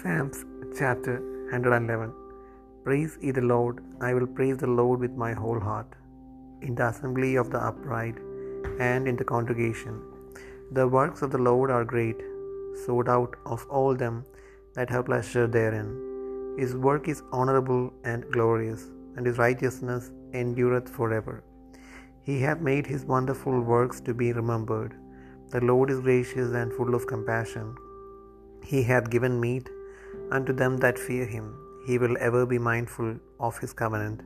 Psalms chapter 111 Praise ye the Lord, I will praise the Lord with my whole heart, in the assembly of the upright and in the congregation. The works of the Lord are great, sought out of all them that have pleasure therein. His work is honorable and glorious, and his righteousness endureth forever. He hath made his wonderful works to be remembered. The Lord is gracious and full of compassion. He hath given meat unto them that fear him. He will ever be mindful of his covenant.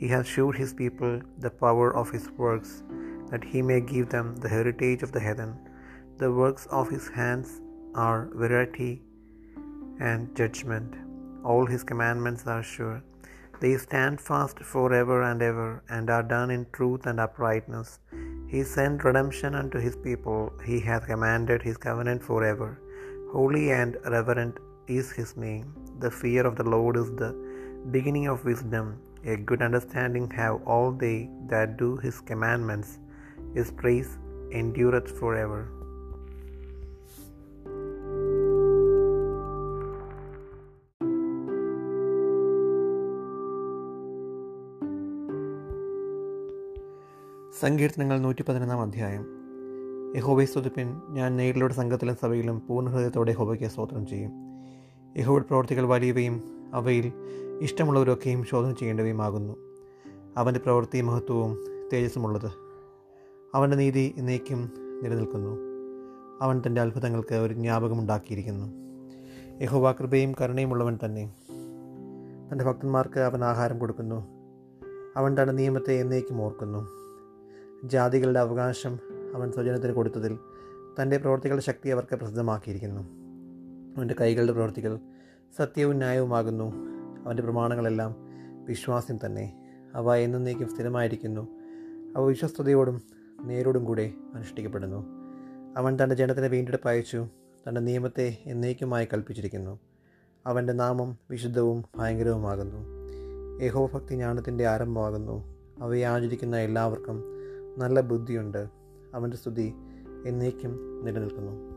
He hath shewed his people the power of his works, that he may give them the heritage of the heathen. The works of his hands are verity and judgment. All his commandments are sure. They stand fast for ever and ever, and are done in truth and uprightness. He sent redemption unto his people. He hath commanded his covenant for ever. Holy and reverent is his name. The fear of the Lord is the beginning of wisdom. A good understanding have all they that do his commandments. His praise endureth forever. സങ്കീർത്തനങ്ങൾ നൂറ്റി പതിനൊന്നാം അധ്യായം യഹോബയെ സ്തുതിപ്പിൻ ഞാൻ നേരിലൂടെ സംഘത്തിലും സഭയിലും പൂർണഹൃദയത്തോടെ യഹോബയ്ക്ക് സ്തോത്രം ചെയ്യും യഹോയുടെ പ്രവർത്തികൾ വലിയവയും അവയിൽ ഇഷ്ടമുള്ളവരൊക്കെയും ശോധന ചെയ്യേണ്ടവയുമാകുന്നു. അവന്റെ പ്രവൃത്തി മഹത്വവും തേജസ്സുമുള്ളത്. അവന്റെ നീതി എന്നേക്കും നിലനിൽക്കുന്നു. അവൻ തന്റെ അത്ഭുതങ്ങൾക്ക് ഒരു ജ്ഞാപകമുണ്ടാക്കിയിരിക്കുന്നു. യഹോവ കൃപയും കരുണയുമുള്ളവൻ തന്നെ. തന്റെ ഭക്തന്മാർക്ക് അവൻ ആഹാരം കൊടുക്കുന്നു. അവൻ തന്റെ നിയമത്തെ എന്നേക്കും ഓർക്കുന്നു. ജാതികളുടെ അവകാശം അവൻ സ്വജനത്തിന് കൊടുത്തതിൽ തന്റെ പ്രവർത്തികളുടെ ശക്തി അവർക്ക് പ്രസിദ്ധമാക്കിയിരിക്കുന്നു. അവന്റെ കൈകളുടെ പ്രവർത്തികൾ സത്യവും ന്യായവുമാകുന്നു. അവന്റെ പ്രമാണങ്ങളെല്ലാം വിശ്വാസ്യം തന്നെ. അവ എന്നേക്കും സ്ഥിരമായിരിക്കുന്നു. അവ വിശ്വസ്തയോടും നേരോടും കൂടെ അനുഷ്ഠിക്കപ്പെടുന്നു. അവൻ തന്റെ ജനത്തിനെ വീണ്ടെടുപ്പ് അയച്ചു. തന്റെ നിയമത്തെ എന്നേക്കുമായി കൽപ്പിച്ചിരിക്കുന്നു. അവന്റെ നാമം വിശുദ്ധവും ഭയങ്കരവുമാകുന്നു. യഹോഭക്തി ജ്ഞാനത്തിന്റെ ആരംഭമാകുന്നു. അവയെ ആചരിക്കുന്ന എല്ലാവർക്കും നല്ല ബുദ്ധിയുണ്ട്. അവന്റെ സ്തുതി എന്നേക്കും നിലനിൽക്കുന്നു.